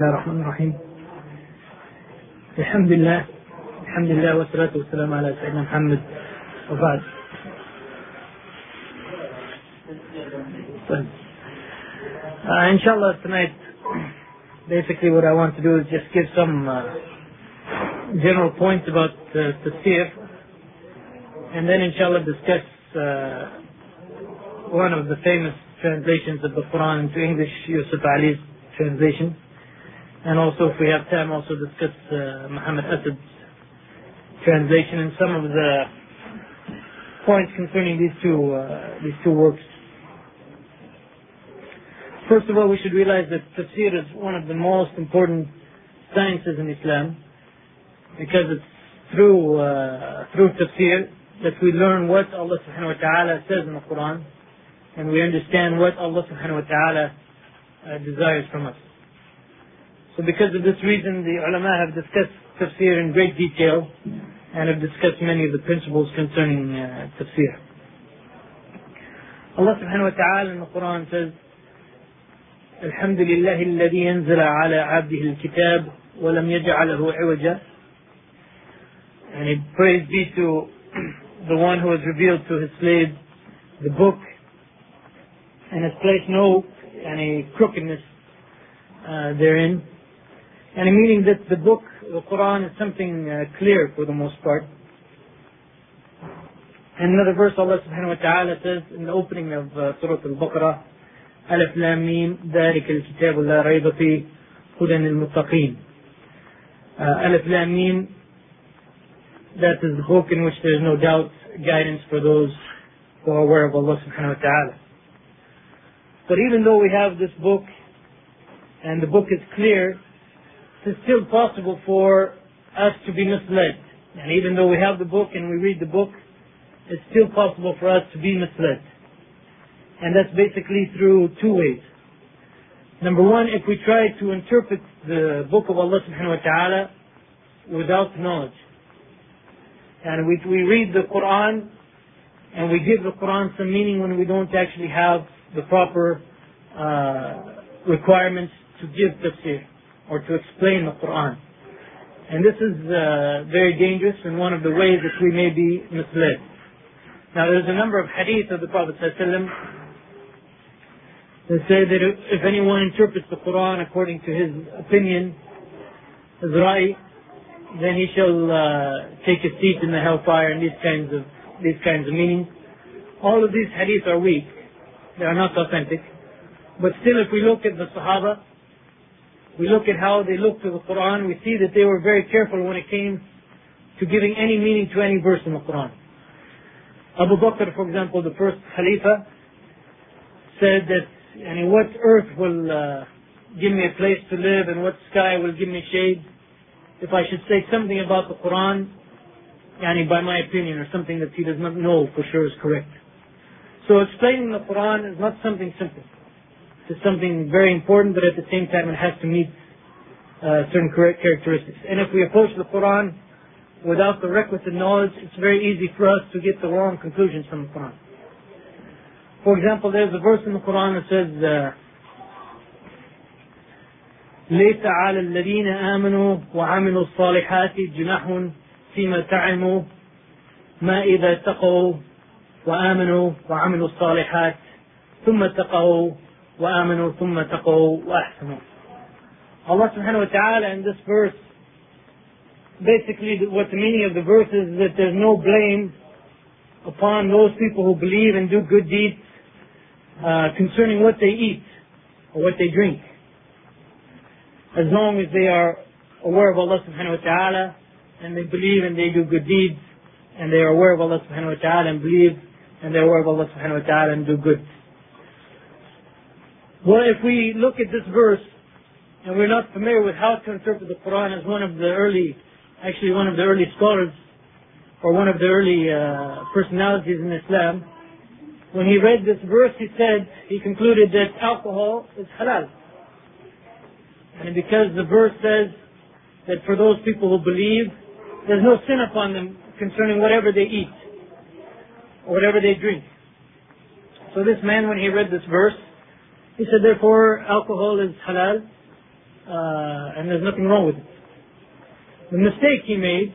بسم الله الرحمن الرحيم الحمد لله الحمد لله والصلاة والسلام على سيدنا محمد وبعد طيب. Uh, inshallah tonight basically what I want to do is just give some uh, general points about uh, tafsir and then inshallah discuss uh, one of the famous translations of the Quran into English, Yusuf Ali's translation. And also, if we have time, also discuss uh, Muhammad Asad's translation and some of the points concerning these two uh, these two works. First of all, we should realize that tafsir is one of the most important sciences in Islam because it's through uh, through tafsir that we learn what Allah subhanahu wa ta'ala says in the Quran and we understand what Allah subhanahu wa ta'ala desires from us. So because of this reason, the ulama have discussed tafsir in great detail and have discussed many of the principles concerning uh, tafsir. Allah subhanahu wa ta'ala in the Quran says, الحمد لله الذي ينزل على عبده الكتاب ولم يجعله عوجا and he praise be to the one who has revealed to his slave the book and has placed no any crookedness uh, therein and meaning that the book, the Quran, is something uh, clear for the most part. And another verse, Allah subhanahu wa ta'ala says in the opening of uh, Surah Al-Baqarah, ألف لام ميم ذلك الكتاب لا ريب فيه هدى للمتقين. Uh, ألف لام ميم, that is the book in which there is no doubt guidance for those who are aware of Allah subhanahu wa ta'ala. But even though we have this book and the book is clear, it's still possible for us to be misled. And even though we have the book and we read the book, it's still possible for us to be misled. And that's basically through two ways. Number one, if we try to interpret the book of Allah subhanahu wa ta'ala without knowledge. And we, we read the Quran and we give the Quran some meaning when we don't actually have the proper uh, requirements to give tafsir or to explain the Quran. And this is uh, very dangerous and one of the ways that we may be misled. Now there's a number of hadith of the Prophet ﷺ that say that if anyone interprets the Quran according to his opinion, his right, then he shall uh, take a seat in the hellfire and these kinds of these kinds of meanings. All of these hadith are weak. They are not authentic. But still if we look at the Sahaba, we look at how they looked to the Quran, we see that they were very careful when it came to giving any meaning to any verse in the Quran. Abu Bakr, for example, the first Khalifa, said that yani, what earth will uh, give me a place to live and what sky will give me shade if I should say something about the Quran yani, by my opinion or something that he does not know for sure is correct. So explaining the Quran is not something simple to something very important, but at the same time it has to meet uh, certain characteristics. And if we approach the Quran without the requisite knowledge, it's very easy for us to get the wrong conclusions from the Quran. For example, there's a verse in the Quran that says, uh, ليس على الذين آمنوا وعملوا الصالحات جناح فيما تعلموا ما إذا اتقوا وآمنوا وعملوا الصالحات ثم اتقوا وآمنوا ثم تقوا وأحسنوا. Allah subhanahu wa ta'ala in this verse, basically what the meaning of the verse is that there's no blame upon those people who believe and do good deeds uh, concerning what they eat or what they drink. As long as they are aware of Allah subhanahu wa ta'ala and they believe and they do good deeds and they are aware of Allah subhanahu wa ta'ala and believe and they're aware of Allah subhanahu wa ta'ala and do good. Well, if we look at this verse, and we're not familiar with how to interpret the Quran as one of the early, actually one of the early scholars, or one of the early uh, personalities in Islam, when he read this verse, he said, he concluded that alcohol is halal. And because the verse says that for those people who believe, there's no sin upon them concerning whatever they eat, or whatever they drink. So this man, when he read this verse, he said, therefore, alcohol is halal. uh, and there's nothing wrong with it. The mistake he made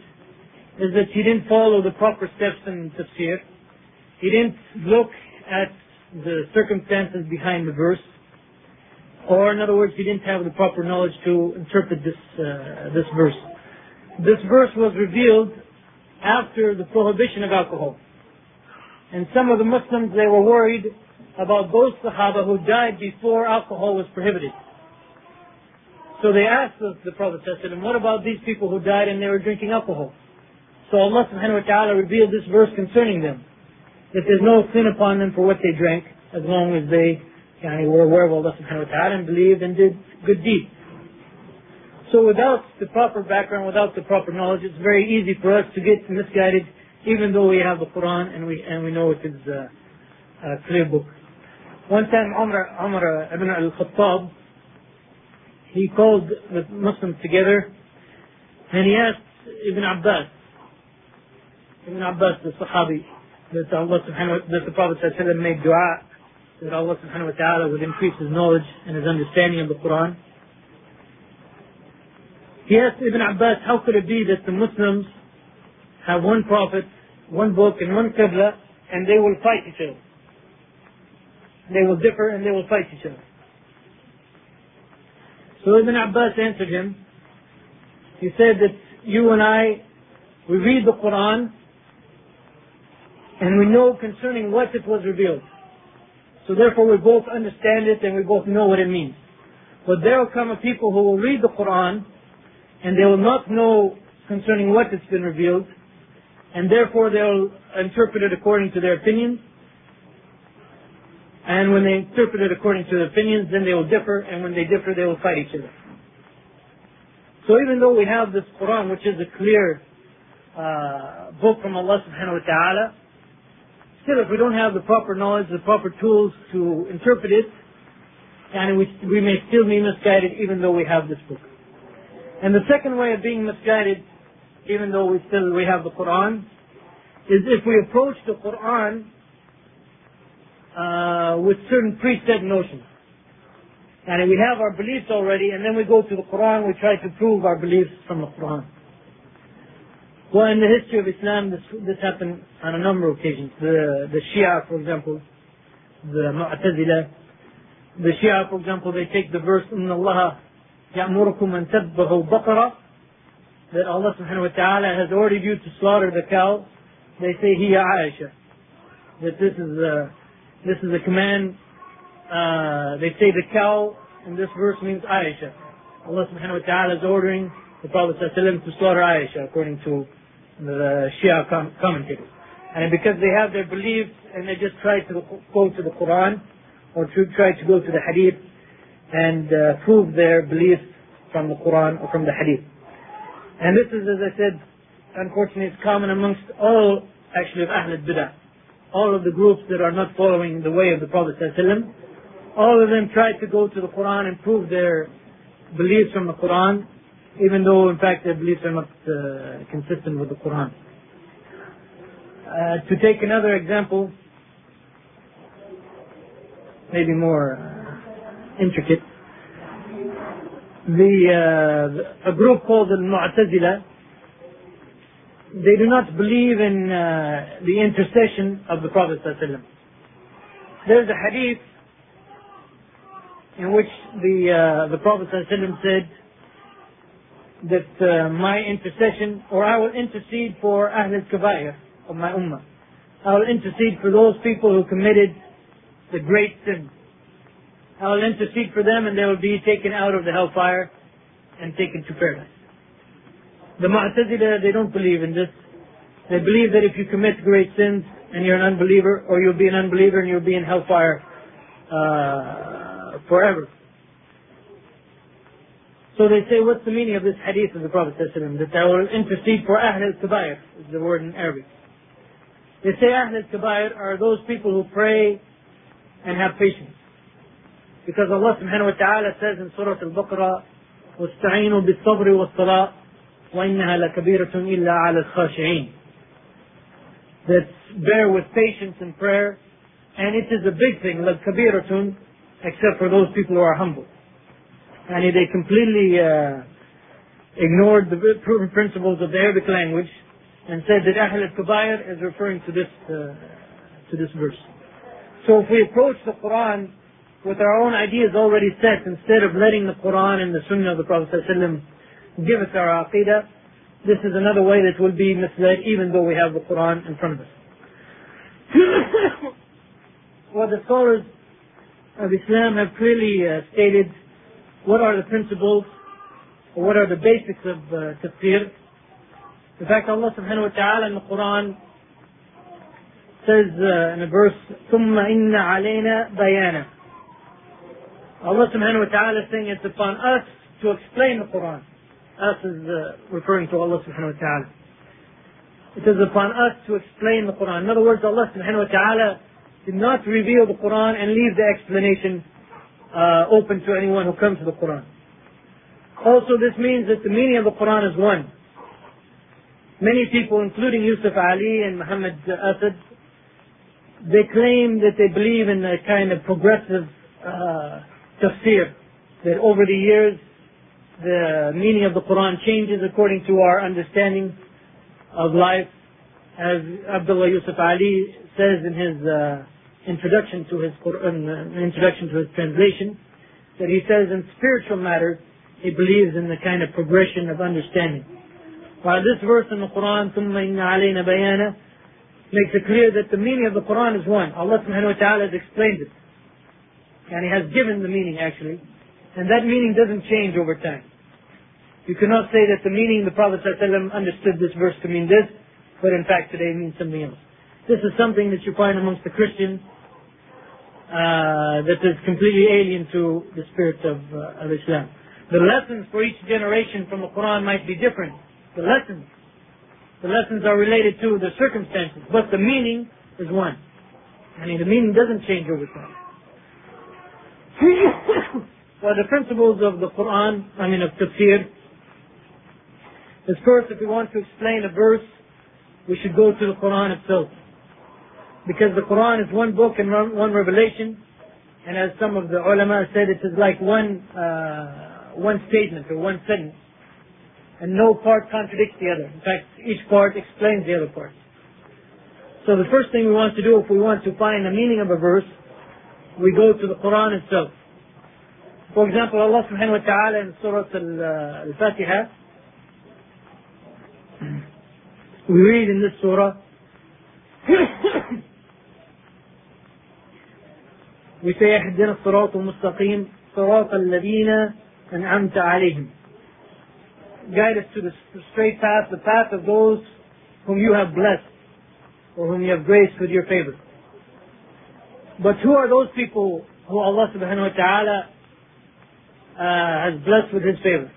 is that he didn't follow the proper steps in tafsir. He didn't look at the circumstances behind the verse. Or in other words, he didn't have the proper knowledge to interpret this, uh, this verse. This verse was revealed after the prohibition of alcohol. And some of the Muslims, they were worried about those Sahaba who died before alcohol was prohibited. So they asked the, the Prophet and what about these people who died and they were drinking alcohol? So Allah subhanahu wa ta'ala revealed this verse concerning them. That there's no sin upon them for what they drank, as long as they yani, were aware of Allah subhanahu wa ta'ala and believed and did good deeds. So without the proper background, without the proper knowledge, it's very easy for us to get misguided, even though we have the Quran and we and we know it is a, a clear book. One time, Umar, Umar uh, ibn al-Khattab, he called the Muslims together and he asked Ibn Abbas, Ibn Abbas, the Sahabi, that Allah subhanahu wa, that the Prophet made dua that Allah subhanahu wa ta'ala would increase his knowledge and his understanding of the Quran. He asked Ibn Abbas, how could it be that the Muslims have one prophet, one book, and one qibla, and they will fight each other? They will differ and they will fight each other. So Ibn Abbas answered him. He said that you and I, we read the Quran and we know concerning what it was revealed. So therefore we both understand it and we both know what it means. But there will come a people who will read the Quran and they will not know concerning what it's been revealed and therefore they'll interpret it according to their opinions and when they interpret it according to their opinions, then they will differ, and when they differ, they will fight each other. So even though we have this Quran, which is a clear uh, book from Allah subhanahu wa ta'ala, still if we don't have the proper knowledge, the proper tools to interpret it, and we, we may still be misguided even though we have this book. And the second way of being misguided, even though we still we have the Quran, is if we approach the Quran uh, with certain preset notions. And we have our beliefs already, and then we go to the Quran, we try to prove our beliefs from the Quran. Well, in the history of Islam, this, this happened on a number of occasions. The, the Shia, for example, the Mu'tazila, the Shia, for example, they take the verse, إِنَّ اللَّهَ يَأْمُرُكُمْ أَن تَذْبَحُوا بَقَرَةً that Allah subhanahu wa ta'ala has ordered you to slaughter the cow. They say, هِيَ Aisha. That this is uh, this is a command. Uh, they say the cow in this verse means Aisha. Allah subhanahu wa ta'ala is ordering the Prophet to slaughter Aisha according to the Shia com- commentators. And because they have their beliefs and they just try to go to the Quran or to try to go to the Hadith and uh, prove their beliefs from the Quran or from the Hadith. And this is, as I said, unfortunately, it's common amongst all actually of Ahl al-Bidah all of the groups that are not following the way of the Prophet all of them try to go to the Quran and prove their beliefs from the Quran, even though in fact their beliefs are not uh, consistent with the Quran. Uh, to take another example, maybe more uh, intricate, the, uh, a group called the Mu'tazila they do not believe in uh, the intercession of the Prophet ﷺ. There's a hadith in which the uh, the Prophet ﷺ said that uh, my intercession, or I will intercede for Ahl al-Kabair of my ummah. I will intercede for those people who committed the great sin. I will intercede for them and they will be taken out of the hellfire and taken to paradise. The Mu'tazila, they don't believe in this. They believe that if you commit great sins and you're an unbeliever, or you'll be an unbeliever and you'll be in hellfire uh, forever. So they say, what's the meaning of this hadith of the Prophet ﷺ? That I will intercede for Ahl al-Kabair, is the word in Arabic. They say Ahl al-Kabair are those people who pray and have patience. Because Allah subhanahu wa ta'ala says in Surah Al-Baqarah, وَاسْتَعِينُوا بِالصَّبْرِ وَالصَّلَاةِ وإنها لكبيرة إلا على الخاشعين that bear with patience and prayer and it is a big thing like kabiratun except for those people who are humble and they completely uh, ignored the proven principles of the Arabic language and said that Ahl al-Kabair is referring to this, uh, to this verse. So if we approach the Quran with our own ideas already set, instead of letting the Quran and the Sunnah of the Prophet ﷺ give us our aqidah, this is another way that will be misled even though we have the Quran in front of us. well, the scholars of Islam have clearly uh, stated what are the principles or what are the basics of uh, tafsir. In fact, Allah subhanahu wa ta'ala in the Quran says uh, in a verse, ثُمَّ إِنَّ عَلَيْنَا بَيَانًا Allah subhanahu wa ta'ala is saying it's upon us to explain the Quran. Us is uh, referring to Allah subhanahu wa ta'ala. It is upon us to explain the Quran. In other words, Allah subhanahu wa ta'ala did not reveal the Quran and leave the explanation uh, open to anyone who comes to the Quran. Also, this means that the meaning of the Quran is one. Many people, including Yusuf Ali and Muhammad Asad, they claim that they believe in a kind of progressive uh, tafsir, that over the years the meaning of the Quran changes according to our understanding of life. As Abdullah Yusuf Ali says in his uh, introduction to his Quran, uh, introduction to his translation, that he says in spiritual matters he believes in the kind of progression of understanding. While this verse in the Quran, ثُمَّ إِنَّ عَلَيْنَا بَيَانًا, makes it clear that the meaning of the Quran is one. Allah subhanahu wa ta'ala has explained it. And He has given the meaning actually. And that meaning doesn't change over time. You cannot say that the meaning the Prophet ﷺ understood this verse to mean this, but in fact today it means something else. This is something that you find amongst the Christians uh, that is completely alien to the spirit of, uh, of Islam. The lessons for each generation from the Quran might be different. The lessons. The lessons are related to the circumstances, but the meaning is one. I mean, the meaning doesn't change over time. well, the principles of the Quran, I mean, of tafsir, is first, if we want to explain a verse, we should go to the Quran itself. Because the Quran is one book and one revelation, and as some of the ulama said, it is like one, uh, one statement or one sentence. And no part contradicts the other. In fact, each part explains the other part. So the first thing we want to do if we want to find the meaning of a verse, we go to the Quran itself. For example, Allah subhanahu wa ta'ala in Surah uh, Al-Fatiha, we read in this surah, we say اهدنا الصراط المستقيم صراط الذين أنعمت عليهم guide us to the straight path, the path of those whom you have blessed or whom you have graced with your favor. But who are those people who Allah subhanahu wa ta'ala Uh, has blessed with His favor.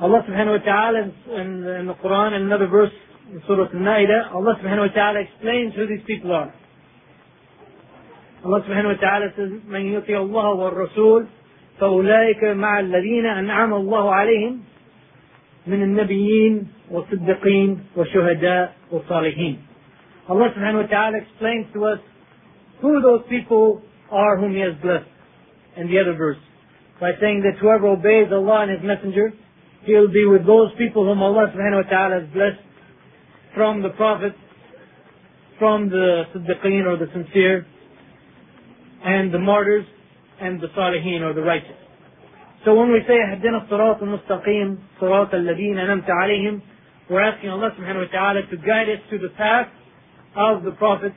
Allah subhanahu wa ta'ala in, in, the Quran, in another verse in Surah Al-Maida, Allah subhanahu wa ta'ala explains who these people are. Allah subhanahu wa ta'ala says, من يطيع الله والرسول فأولئك مع الذين أنعم الله عليهم من النبيين والصديقين والشهداء والصالحين. Allah subhanahu wa ta'ala explains to us who those people are whom He has blessed in the other verse by saying that whoever obeys Allah and His Messenger, he'll be with those people whom Allah subhanahu wa ta'ala has blessed from the prophets, from the siddiqeen or the sincere, and the martyrs and the salihin or the righteous. So when we say اهدنا الصراط المستقيم صراط الذين أنعمت عليهم we're asking Allah subhanahu wa ta'ala to guide us to the path of the prophets,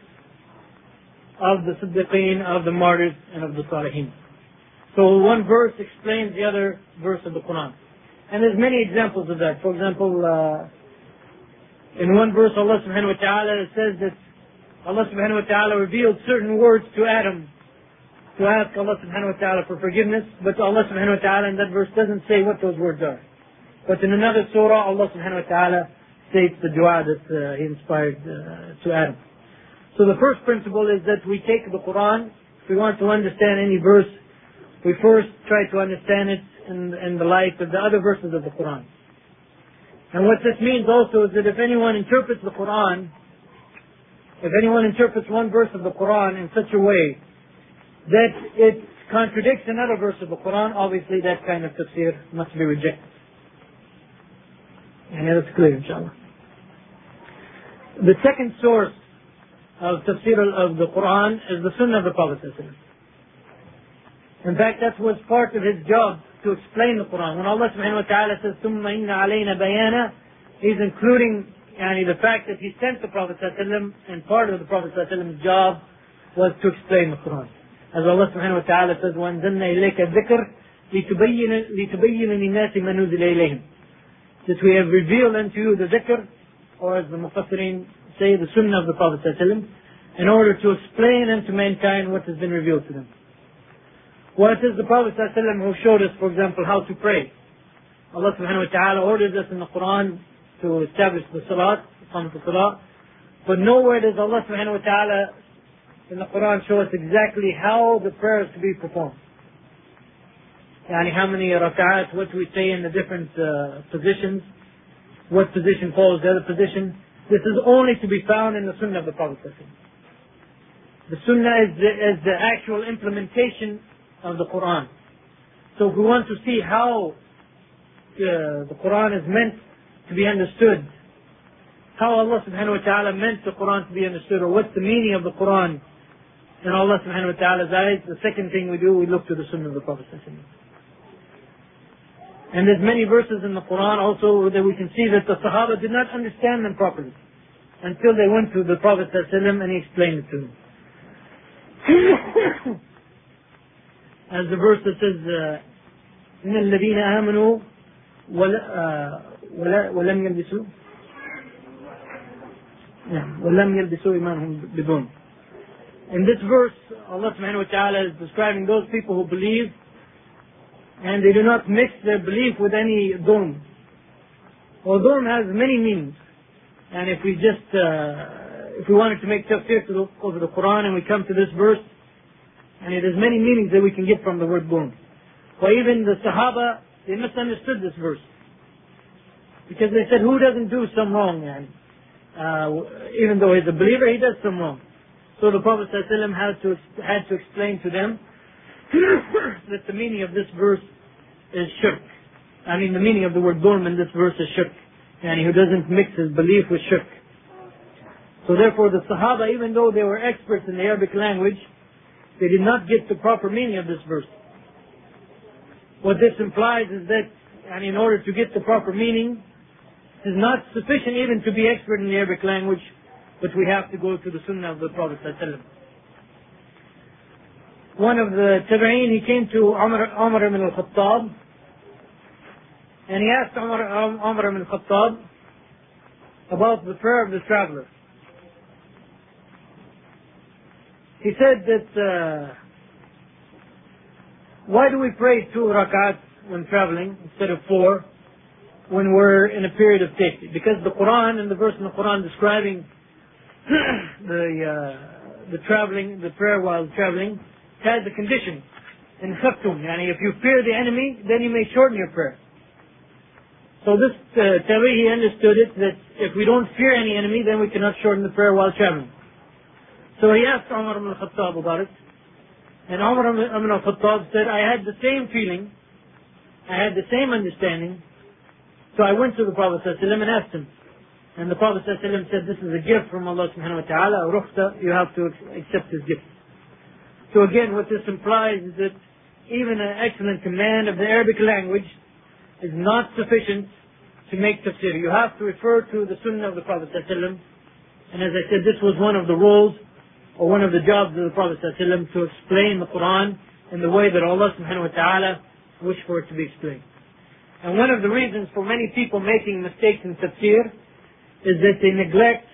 of the siddiqeen, of the martyrs, and of the salihin. So one verse explains the other verse of the Quran. And there's many examples of that. For example, uh, in one verse Allah subhanahu wa ta'ala says that Allah subhanahu wa ta'ala revealed certain words to Adam to ask Allah subhanahu wa ta'ala for forgiveness, but Allah subhanahu wa ta'ala in that verse doesn't say what those words are. But in another surah, Allah subhanahu wa ta'ala states the dua that uh, He inspired uh, to Adam. So the first principle is that we take the Quran, if we want to understand any verse, we first try to understand it in, in the light of the other verses of the Quran. And what this means also is that if anyone interprets the Quran, if anyone interprets one verse of the Quran in such a way that it contradicts another verse of the Quran, obviously that kind of tafsir must be rejected. And that's clear, inshallah. The second source of tafsir of the Quran is the Sunnah of the Prophet. In fact, that was part of his job to explain the Quran. When Allah subhanahu wa ta'ala says, ثُمَّ إِنَّ عَلَيْنَا بَيَانًا He's including yani, the fact that he sent the Prophet and part of the Prophet's job was to explain the Quran. As Allah subhanahu wa ta'ala says, وَأَنزَلْنَا إِلَيْكَ الذِّكْرِ لِتُبَيِّنَ, لِتُبَيِّنَ لِلنَّاسِ مَا نُزِلَ إِلَيْهِمْ That we have revealed unto you the dhikr, or as the Mufassirin say, the Sunnah of the Prophet in order to explain unto mankind what has been revealed to them. Well, it is the Prophet ﷺ who showed us, for example, how to pray. Allah subhanahu wa ta'ala orders us in the Quran to establish the salat, the salat. But nowhere does Allah subhanahu wa ta'ala in the Quran show us exactly how the prayer is to be performed. Yani how many rak'at, what do we say in the different uh, positions, what position follows the other position. This is only to be found in the Sunnah of the Prophet. The Sunnah is the, is the actual implementation of the Quran. So if we want to see how uh, the Quran is meant to be understood, how Allah subhanahu wa ta'ala meant the Quran to be understood, or what's the meaning of the Quran in Allah subhanahu wa ta'ala's eyes, the second thing we do, we look to the Sunnah of the Prophet. And there's many verses in the Quran also that we can see that the Sahaba did not understand them properly until they went to the Prophet and he explained it to them. As the verse that says, إن الذين آمنوا ولم يلبسوا ولم يلبسوا إيمانهم بدون In this verse, Allah subhanahu wa ta'ala is describing those people who believe and they do not mix their belief with any dhulm. Well, dhulm has many meanings. And if we just, uh, if we wanted to make tafsir to the, over the Quran and we come to this verse, and it has many meanings that we can get from the word dhulm. Well, even the Sahaba, they misunderstood this verse. Because they said, who doesn't do some wrong? And, uh, even though he's a believer, he does some wrong. So the Prophet ﷺ had to, had to explain to them that the meaning of this verse is shirk. I mean, the meaning of the word dhulm in this verse is shirk. And who doesn't mix his belief with shirk. So therefore the Sahaba, even though they were experts in the Arabic language, they did not get the proper meaning of this verse. What this implies is that, and in order to get the proper meaning, it is not sufficient even to be expert in the Arabic language, but we have to go to the Sunnah of the Prophet ﷺ one of the Tabi'een, he came to Umar, Umar ibn al-Khattab, and he asked Umar, um, Umar ibn al-Khattab about the prayer of the traveler. He said that, uh, why do we pray two rak'at when traveling instead of four when we're in a period of safety? Because the Quran and the verse in the Quran describing the, uh, the traveling, the prayer while traveling, has a condition. In khaftum, yani if you fear the enemy, then you may shorten your prayer. So this uh, he understood it that if we don't fear any enemy, then we cannot shorten the prayer while traveling. So he asked Umar ibn al-Khattab about it. And Umar ibn al-Khattab said, I had the same feeling. I had the same understanding. So I went to the Prophet ﷺ and asked him. And the Prophet ﷺ said, this is a gift from Allah subhanahu wa ta'ala. Rukhsa, you have to accept this gift. So again, what this implies is that even an excellent command of the Arabic language is not sufficient to make tafsir. You have to refer to the sunnah of the Prophet ﷺ. And as I said, this was one of the roles or one of the jobs of the Prophet ﷺ to explain the Quran in the way that Allah subhanahu wa ta'ala wished for it to be explained. And one of the reasons for many people making mistakes in tafsir is that they neglect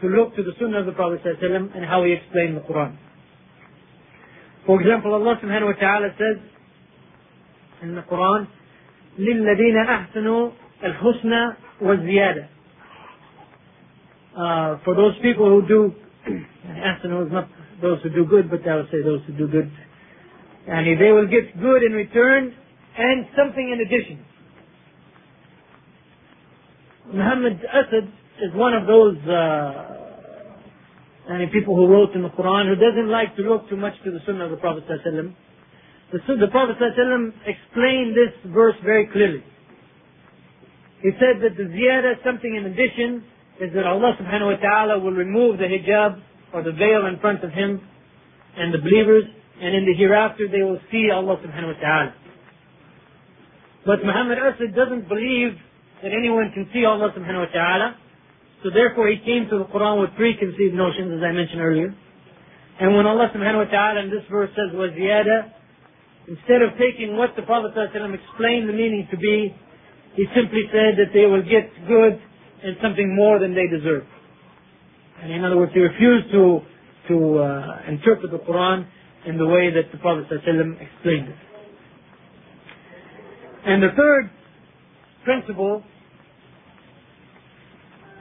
to look to the Sunnah of the Prophet ﷺ and how he explained the Quran. For example, Allah subhanahu wa ta'ala says in the Quran, لِلَّذِينَ أَحْسَنُوا الْحُسْنَى وَالزِّيَادَةِ uh, For those people who do, ahsanu is not those who do good, but I would say those who do good. And they will get good in return and something in addition. Muhammad Asad is one of those uh, any people who wrote in the Quran who doesn't like to look too much to the Sunnah of the Prophet. The, the Prophet explained this verse very clearly. He said that the ziyada, something in addition, is that Allah subhanahu wa ta'ala will remove the hijab or the veil in front of him and the believers and in the hereafter they will see Allah subhanahu wa ta'ala. But Muhammad Asad doesn't believe that anyone can see Allah subhanahu wa ta'ala. So therefore he came to the Quran with preconceived notions as I mentioned earlier. And when Allah subhanahu wa ta'ala in this verse says waziyada, instead of taking what the Prophet explained the meaning to be, he simply said that they will get good and something more than they deserve. And in other words, they refuse to, to uh, interpret the Quran in the way that the Prophet ﷺ explained it. And the third principle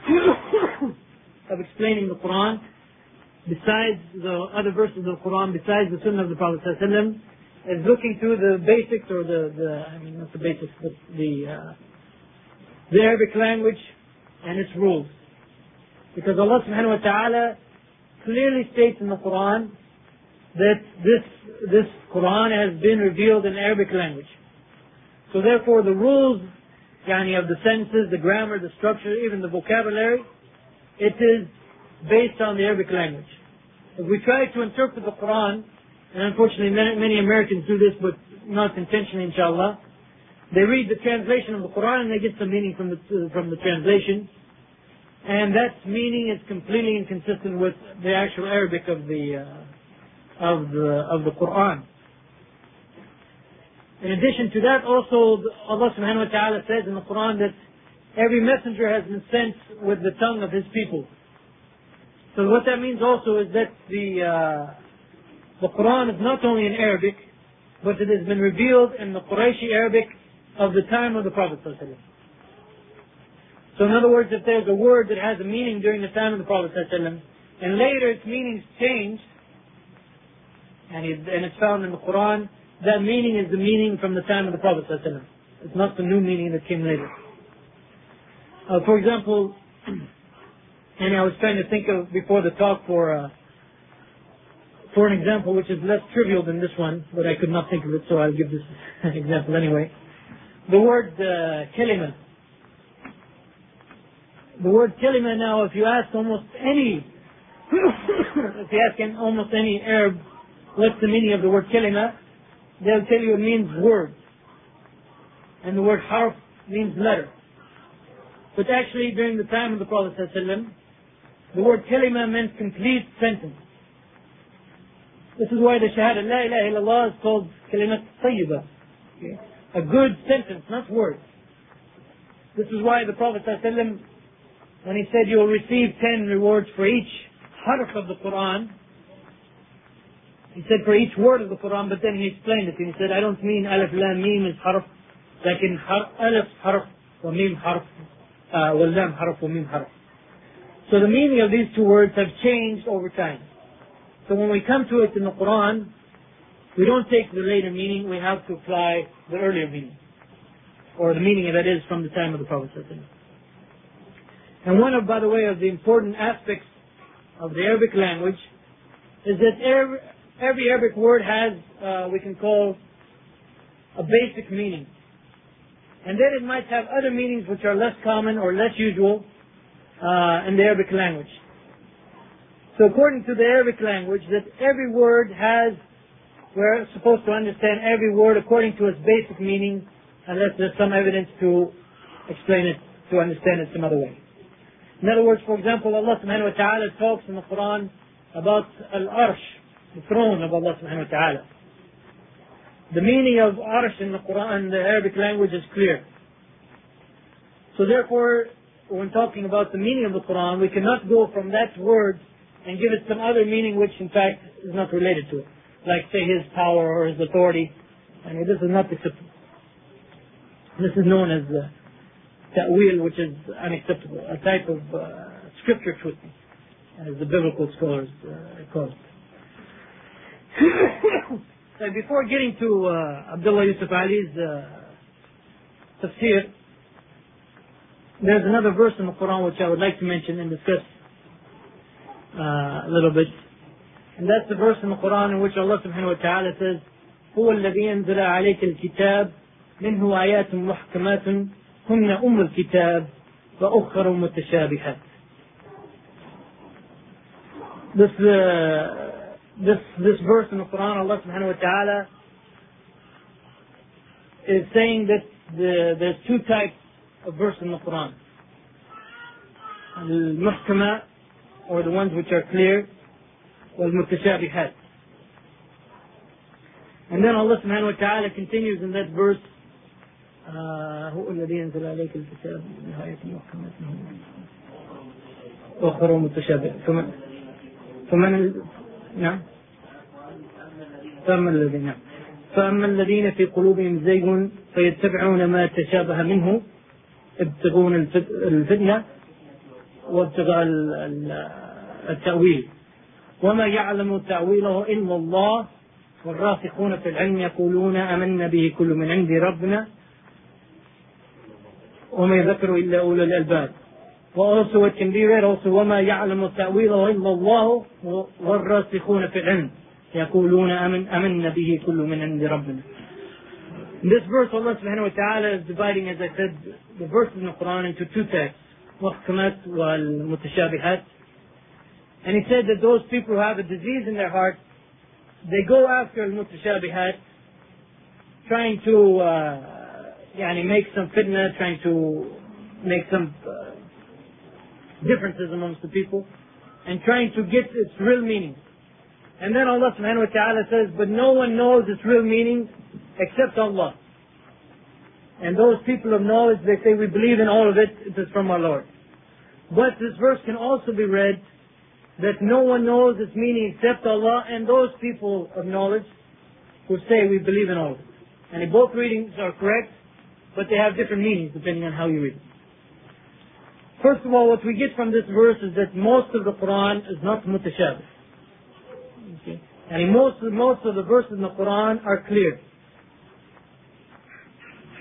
of explaining the Quran, besides the other verses of the Quran, besides the Sunnah of the Prophet ﷺ, is looking through the basics or the, the I mean not the basics but the uh, the Arabic language and its rules. Because Allah subhanahu wa ta'ala clearly states in the Quran that this this Quran has been revealed in Arabic language. So therefore the rules yani, of the sentences, the grammar, the structure, even the vocabulary, it is based on the Arabic language. If we try to interpret the Quran and unfortunately many, many Americans do this, but not intentionally, inshallah. They read the translation of the Quran and they get some meaning from the, from the translation. And that meaning is completely inconsistent with the actual Arabic of the, uh, of the, of the Quran. In addition to that, also Allah subhanahu wa ta'ala says in the Quran that every messenger has been sent with the tongue of his people. So what that means also is that the, uh, the Quran is not only in Arabic, but it has been revealed in the Qurayshi Arabic of the time of the Prophet So in other words, if there's a word that has a meaning during the time of the Prophet and later its meanings changed, and, it's found in the Quran, that meaning is the meaning from the time of the Prophet It's not the new meaning that came later. Uh, for example, and I was trying to think of before the talk for uh, for an example which is less trivial than this one, but I could not think of it, so I'll give this example anyway. The word uh, kalima. The word kalima now, if you ask almost any, if you ask almost any Arab, what's the meaning of the word kalima, they'll tell you it means word. And the word harf means letter. But actually, during the time of the Prophet the word kalima meant complete sentence. This is why the Shahada La ilaha illallah is called kalimat tayyiba. Okay? A good sentence, not words. This is why the Prophet ﷺ, when he said you will receive ten rewards for each harf of the Quran, he said for each word of the Quran, but then he explained it and he said, I don't mean alif lam mim is harf, لكن alif harf wa mim harf, uh, wa lam harf wa mim harf. So the meaning of these two words have changed over time. So when we come to it in the Quran, we don't take the later meaning, we have to apply the earlier meaning. Or the meaning that is from the time of the Prophet. And one of, by the way, of the important aspects of the Arabic language is that every, every Arabic word has, uh, we can call, a basic meaning. And then it might have other meanings which are less common or less usual uh, in the Arabic language. So according to the Arabic language, that every word has, we're supposed to understand every word according to its basic meaning, unless there's some evidence to explain it, to understand it some other way. In other words, for example, Allah subhanahu wa ta'ala talks in the Quran about al-arsh, the throne of Allah subhanahu wa ta'ala. The meaning of arsh in the Quran, in the Arabic language is clear. So therefore, when talking about the meaning of the Quran, we cannot go from that word and give it some other meaning which in fact is not related to it. Like say his power or his authority. I mean this is not acceptable. This is known as uh, ta'wil which is unacceptable, a type of uh, scripture twisting, as the biblical scholars uh, call it. so before getting to uh, Abdullah Yusuf Ali's uh, tafsir, there's another verse in the Quran which I would like to mention and discuss uh, a little bit. And that's the verse in the Quran in which Allah subhanahu wa ta'ala says, هو الذي أنزل عليك الكتاب منه آيات محكمات هن أم الكتاب وأخر متشابهات this, uh, this, this verse in the Quran, Allah subhanahu wa ta'ala is saying that the, there's two types of verse in the Quran. Al-Muhkama, or the ones which are clear, wal-Mutashabihat. And then Allah subhanahu wa ta'ala continues in that verse, هو الذي أنزل عليك الكتاب نهاية محكمات وأخر متشابه. فمن فمن نعم. فأما الذين نعم. فأما الذين في قلوبهم زيغ فيتبعون ما تشابه منه يبتغون الفتنة وابتغاء التأويل. وما يعلم تأويله إلا الله. والراسخون في العلم يقولون آمنا به كل من عند ربنا وما يذكر إلا أولو الألباب. وأوصوا التنبيه أوصوا وما يعلم تأويله إلا الله. والراسخون في العلم يقولون أمن أمنا به كل من عند ربنا. In this verse, Allah subhanahu wa ta'ala is dividing, as I said, the verses in the Quran into two texts, محكمات والمتشابهات. And he said that those people who have a disease in their heart, they go after al-mutashabihat, trying to uh, yani make some fitna, trying to make some uh, differences amongst the people, and trying to get its real meaning. And then Allah subhanahu wa ta'ala says, but no one knows its real meaning except Allah. And those people of knowledge, they say, we believe in all of it, it is from our Lord. But this verse can also be read that no one knows its meaning except Allah and those people of knowledge who say we believe in all. And both readings are correct, but they have different meanings depending on how you read it. First of all, what we get from this verse is that most of the Quran is not mutashabih. Okay. And most, most of the verses in the Quran are clear.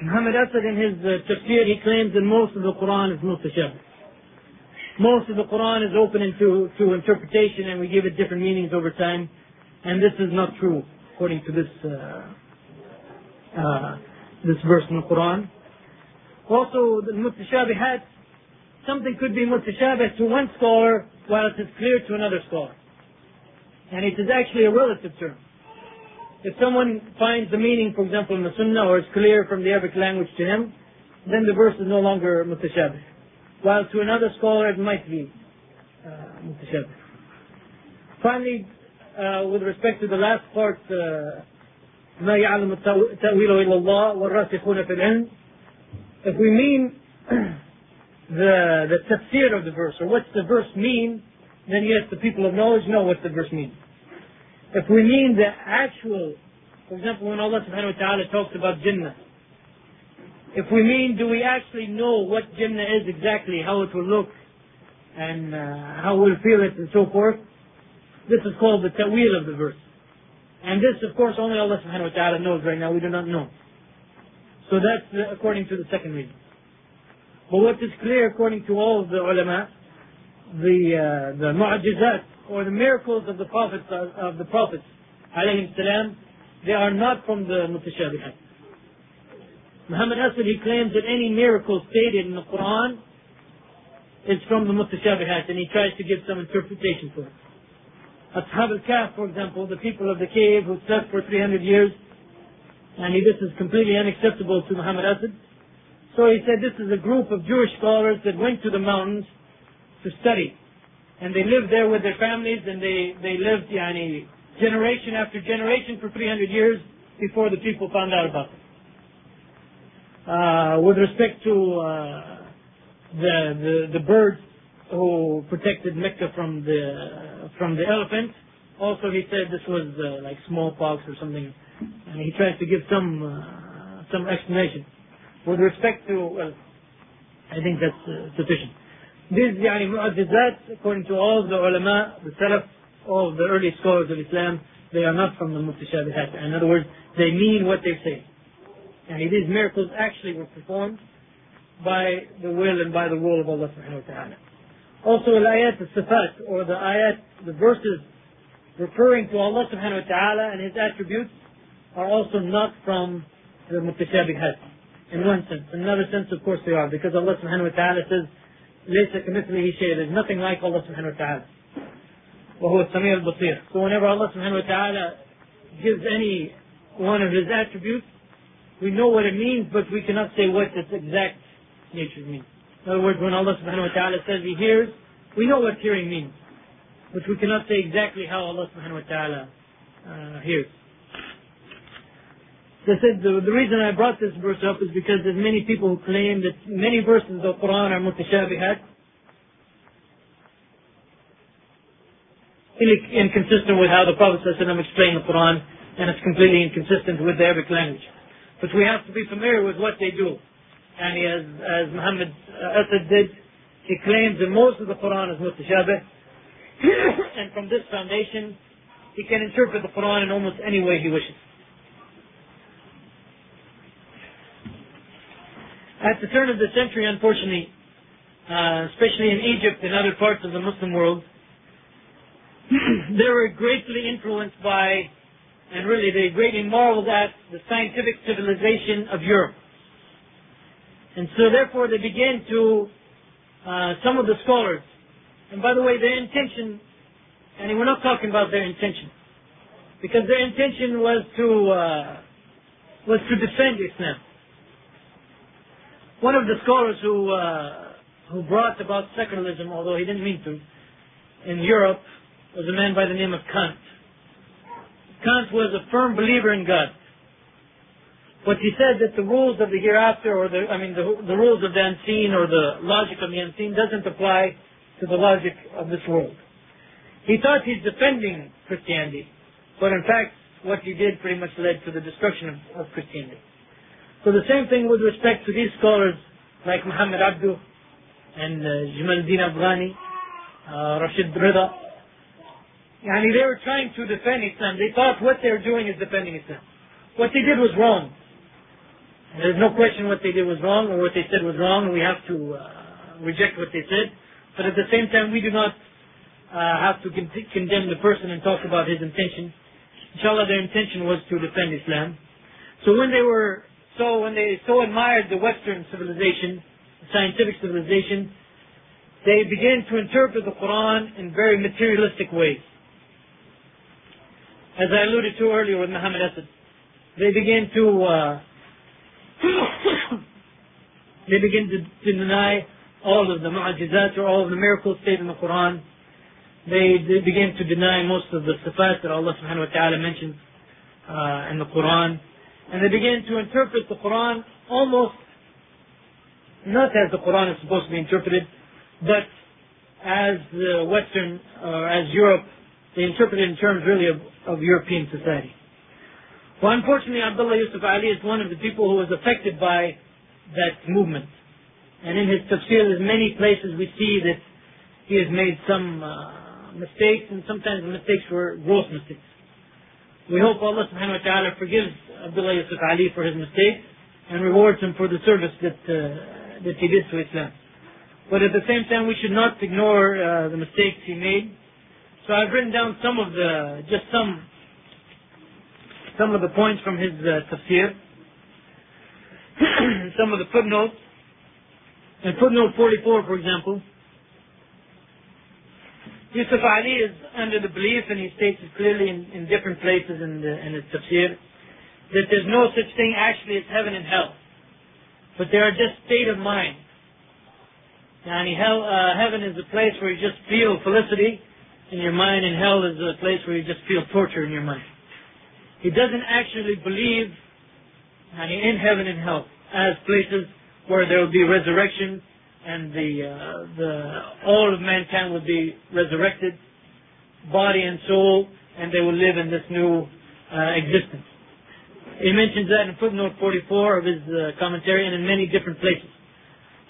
Muhammad Asad in his uh, tafsir, he claims that most of the Quran is mutashabih. Most of the Quran is open into to interpretation and we give it different meanings over time. And this is not true, according to this, uh, uh, this verse in the Quran. Also, the mutashabihat, something could be mutashabih to one scholar while it is clear to another scholar. And it is actually a relative term. If someone finds the meaning, for example, in the Sunnah, or it's clear from the Arabic language to him, then the verse is no longer mutashabih While to another scholar it might be uh, mutashabih. Finally, uh, with respect to the last part, ما يعلم تأويله إلا الله والراسخون في العلم. If we mean the the tafsir of the verse, or what's the verse mean, then yes, the people of knowledge know what the verse means. If we mean the actual, for example, when Allah subhanahu wa ta'ala talks about Jannah, if we mean do we actually know what Jannah is exactly, how it will look, and uh, how we'll feel it and so forth, this is called the ta'wil of the verse. And this, of course, only Allah subhanahu wa ta'ala knows right now. We do not know. So that's uh, according to the second reason. But what is clear according to all of the ulama, the, uh, the mu'ajizat, or the miracles of the prophets of the prophets alayhi salam, they are not from the mutashabihat. Muhammad Asad he claims that any miracle stated in the Quran is from the mutashabihat and he tries to give some interpretation for it. Ashab al-Kahf, for example, the people of the cave who slept for 300 years, and he, this is completely unacceptable to Muhammad Asad. So he said this is a group of Jewish scholars that went to the mountains to study and they lived there with their families and they, they lived yani, generation after generation for 300 years before the people found out about them. Uh, with respect to uh, the birds who protected Mecca from the elephants, also he said this was uh, like smallpox or something, and he tries to give some explanation. With respect to, well, I think that's sufficient. These mu'ajizat, according to all the ulama, the salaf, all the early scholars of Islam, they are not from the mutashabihat. In other words, they mean what they say. And these miracles actually were performed by the will and by the rule of Allah subhanahu wa ta'ala. Also, al-ayat al-sifat, or the ayat, the verses referring to Allah subhanahu wa ta'ala and His attributes, are also not from the mutashabihat in one sense. In another sense, of course, they are because Allah subhanahu wa ta'ala says, ليس كمثله شيء. There's nothing like Allah subhanahu wa ta'ala. وهو السميع البصير. So whenever Allah subhanahu wa ta'ala gives any one of his attributes, we know what it means, but we cannot say what its exact nature means. In other words, when Allah subhanahu wa ta'ala says he hears, we know what hearing means. But we cannot say exactly how Allah subhanahu wa ta'ala uh, hears. They said the, the reason I brought this verse up is because there's many people who claim that many verses of Quran are mutashabihat, inconsistent with how the Prophet ﷺ explained the Quran, and it's completely inconsistent with the Arabic language. But we have to be familiar with what they do. And as, as Muhammad Asad did, he claims that most of the Quran is mutashabih, and from this foundation, he can interpret the Quran in almost any way he wishes. At the turn of the century, unfortunately, uh, especially in Egypt and other parts of the Muslim world, they were greatly influenced by, and really they greatly marveled at, the scientific civilization of Europe. And so therefore they began to, uh, some of the scholars, and by the way, their intention, and we're not talking about their intention, because their intention was to, uh, was to defend Islam. One of the scholars who uh, who brought about secularism, although he didn't mean to, in Europe, was a man by the name of Kant. Kant was a firm believer in God. But he said that the rules of the hereafter, or the, I mean, the, the rules of the unseen or the logic of the unseen doesn't apply to the logic of this world. He thought he's defending Christianity, but in fact, what he did pretty much led to the destruction of, of Christianity. So the same thing with respect to these scholars like Muhammad Abdu and uh, Jamaluddin Afghani, uh, Rashid Rida. Yani they were trying to defend Islam. They thought what they were doing is defending Islam. What they did was wrong. There's no question what they did was wrong or what they said was wrong. We have to uh, reject what they said. But at the same time, we do not uh, have to con condemn the person and talk about his intention. Inshallah, their intention was to defend Islam. So when they were so when they so admired the Western civilization, the scientific civilization, they began to interpret the Quran in very materialistic ways. As I alluded to earlier with Muhammad Asad, they began to uh, they begin to, to deny all of the mu'ajizat or all of the miracles stated in the Quran. They, they begin to deny most of the sifat that Allah subhanahu wa ta'ala mentions uh, in the Quran. And they begin to interpret the Quran almost not as the Quran is supposed to be interpreted, but as Western, or as Europe, they interpret it in terms really of, of European society. Well, unfortunately, Abdullah Yusuf Ali is one of the people who was affected by that movement. And in his tafsir, there's many places we see that he has made some uh, mistakes, and sometimes the mistakes were gross mistakes. We hope Allah subhanahu wa ta'ala forgives Abdullah Yusuf Ali for his mistakes and rewards him for the service that, uh, that he did to Islam. But at the same time, we should not ignore uh, the mistakes he made. So I've written down some of the, just some, some of the points from his uh, tafsir, some of the footnotes. In footnote 44, for example, Yusuf Ali is under the belief, and he states it clearly in, in different places in, the, in his tafsir, that there's no such thing actually as heaven and hell, but they are just state of mind. Yani hell, uh, heaven is a place where you just feel felicity in your mind, and hell is a place where you just feel torture in your mind. He doesn't actually believe in heaven and hell as places where there will be resurrection and the, uh, the, all of mankind will be resurrected, body and soul, and they will live in this new uh, existence. He mentions that in footnote 44 of his uh, commentary and in many different places.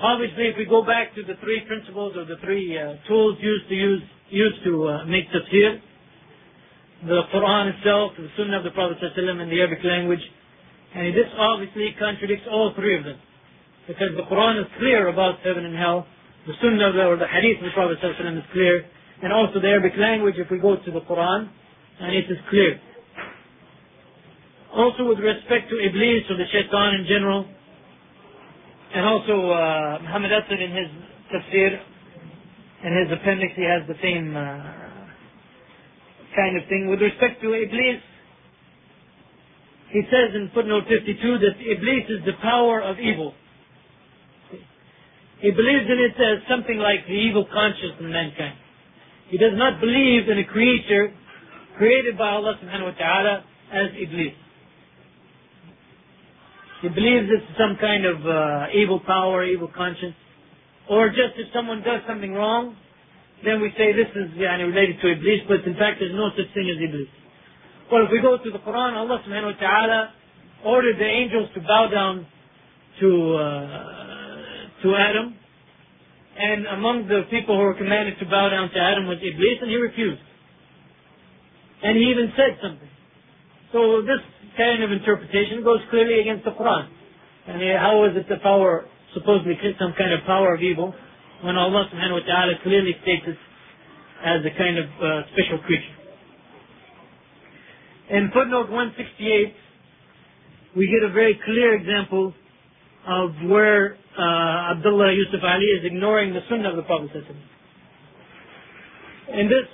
Obviously, if we go back to the three principles or the three uh, tools used to use used to uh, make tafsir, the Quran itself, the Sunnah of the Prophet ﷺ in the Arabic language, and this obviously contradicts all three of them. Because the Quran is clear about heaven and hell. The Sunnah or the Hadith of the Prophet ﷺ is clear. And also the Arabic language, if we go to the Quran, and it is clear. Also with respect to Iblis or the shaitan in general, and also uh, Muhammad Asad in his tafsir, in his appendix, he has the same uh, kind of thing. With respect to Iblis, he says in footnote 52 that Iblis is the power of evil. He believes in it as something like the evil conscience in mankind. He does not believe in a creature created by Allah subhanahu wa ta'ala as Iblis. He believes it's some kind of uh, evil power, evil conscience. Or just if someone does something wrong, then we say this is related to Iblis, but in fact there's no such thing as Iblis. Well, if we go to the Quran, Allah subhanahu wa ta'ala ordered the angels to bow down to, uh, to Adam. And among the people who were commanded to bow down to Adam was Iblis, and he refused. And he even said something. So this kind of interpretation goes clearly against the Quran. And how is it the power, supposedly some kind of power of evil, when Allah subhanahu wa ta'ala clearly states it as a kind of uh, special creature. In footnote 168, we get a very clear example of where uh, Abdullah Yusuf Ali is ignoring the sunnah of the Prophet and this,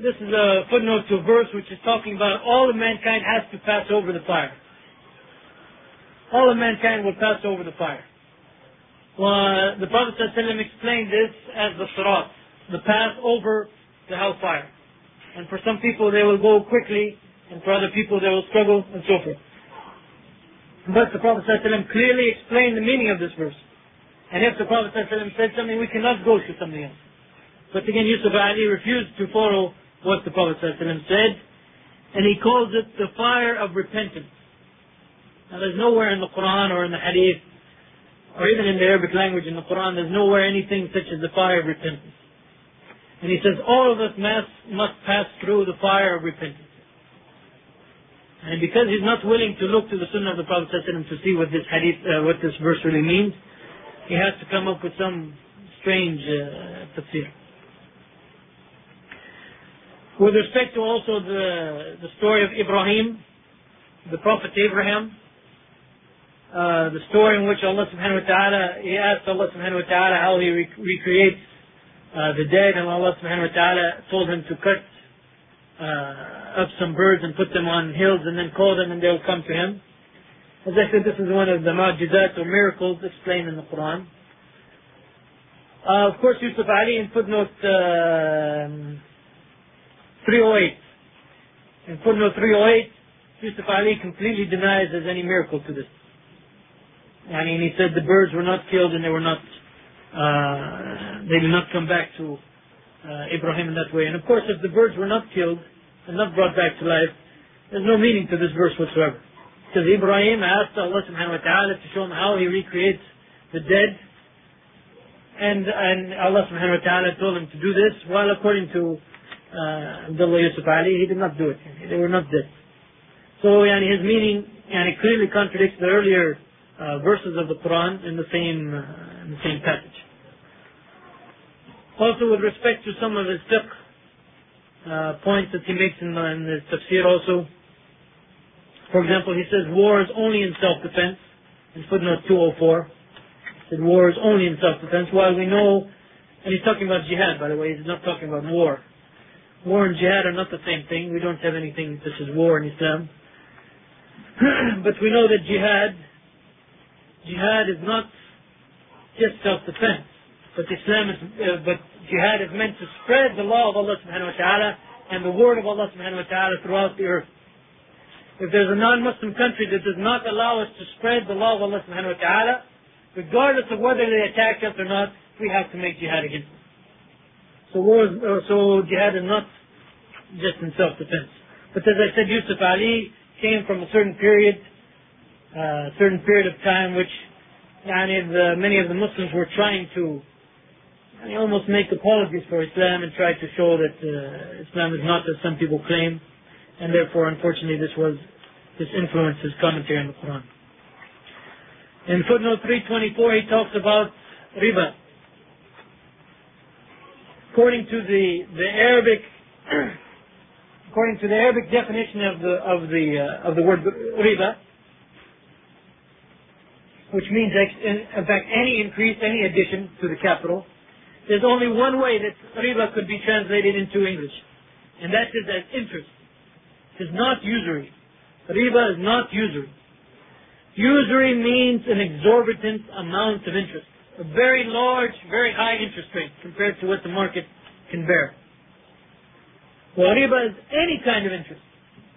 this is a footnote to a verse which is talking about all of mankind has to pass over the fire. All of mankind will pass over the fire. Well, the Prophet ﷺ explained this as the sirat, the path over the hellfire. And for some people they will go quickly, and for other people they will struggle, and so forth. But the Prophet ﷺ clearly explained the meaning of this verse. And if the Prophet ﷺ said something, we cannot go to something else. But again, Yusuf Ali refused to follow what the Prophet said, and he calls it the fire of repentance. Now there's nowhere in the Quran or in the Hadith, or even in the Arabic language in the Quran, there's nowhere anything such as the fire of repentance. And he says all of us must, must pass through the fire of repentance. And because he's not willing to look to the Sunnah of the Prophet to see what this hadith, uh, what this verse really means, he has to come up with some strange uh, tafsir. With respect to also the, the story of Ibrahim, the Prophet Abraham, uh, the story in which Allah subhanahu wa ta'ala, he asked Allah subhanahu wa ta'ala how he rec- recreates uh, the dead and Allah subhanahu wa ta'ala told him to cut uh, up some birds and put them on hills and then call them and they'll come to him. As I said, this is one of the mu'jizat or miracles explained in the Quran. Uh, of course, Yusuf Ali in footnote uh, 308. In footnote 308, Yusuf Ali completely denies there's any miracle to this. I mean, he said the birds were not killed and they were not, uh, they did not come back to uh, Ibrahim in that way. And of course, if the birds were not killed and not brought back to life, there's no meaning to this verse whatsoever. Because Ibrahim asked Allah subhanahu wa ta'ala to show him how he recreates the dead. And, and Allah subhanahu wa ta'ala told him to do this, while according to uh, Abdullah Yusuf Ali, he did not do it. They were not dead. So yani, his meaning yani, clearly contradicts the earlier uh, verses of the Quran in the same uh, in the same passage. Also, with respect to some of his fiqh uh, points that he makes in, the, in tafsir also, for example, he says war is only in self-defense. In footnote 204, he said war is only in self-defense, while we know, and he's talking about jihad, by the way, he's not talking about war. War and jihad are not the same thing. We don't have anything such as war in Islam. but we know that jihad, jihad is not just self-defense. But Islam is, uh, but jihad is meant to spread the law of Allah subhanahu wa ta'ala and the word of Allah subhanahu wa ta'ala throughout the earth. If there's a non-Muslim country that does not allow us to spread the law of Allah subhanahu wa ta'ala, regardless of whether they attack us or not, we have to make jihad against them. So war, uh, so jihad is not just in self-defense. But as I said, Yusuf Ali came from a certain period, uh, a certain period of time which the, many of the Muslims were trying to almost make apologies for Islam and try to show that uh, Islam is not as some people claim. And therefore, unfortunately, this was, this influenced his commentary on the Quran. In footnote 324, he talks about riba according to the, the Arabic according to the Arabic definition of the of the uh, of the word riba, which means in fact any increase, any addition to the capital, there's only one way that riba could be translated into English, and that is as interest. It is not usury. Riba is not usury. Usury means an exorbitant amount of interest, a very large, very high interest rate compared to what the market can bear. Well, riba is any kind of interest.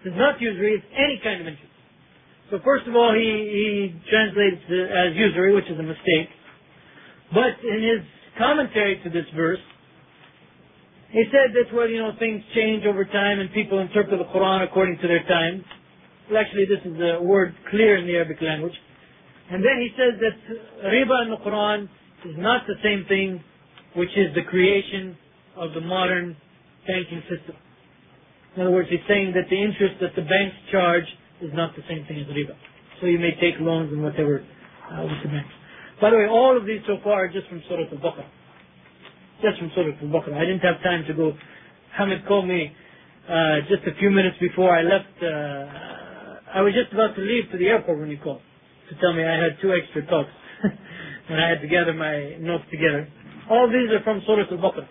It's not usury, it's any kind of interest. So first of all, he, he translates as usury, which is a mistake. But in his commentary to this verse, he said that, well, you know, things change over time and people interpret the Quran according to their times. Well, actually, this is a word clear in the Arabic language. And then he says that riba in the Quran is not the same thing which is the creation of the modern banking system. In other words, he's saying that the interest that the banks charge is not the same thing as riba. So you may take loans and whatever uh, with the banks. By the way, all of these so far are just from Surah Al-Baqarah. Just from Surah Al-Baqarah. I didn't have time to go. Hamid called me uh, just a few minutes before I left. Uh, I was just about to leave to the airport when he called to tell me I had two extra talks. and I had to gather my notes together. All these are from Surah Al-Baqarah.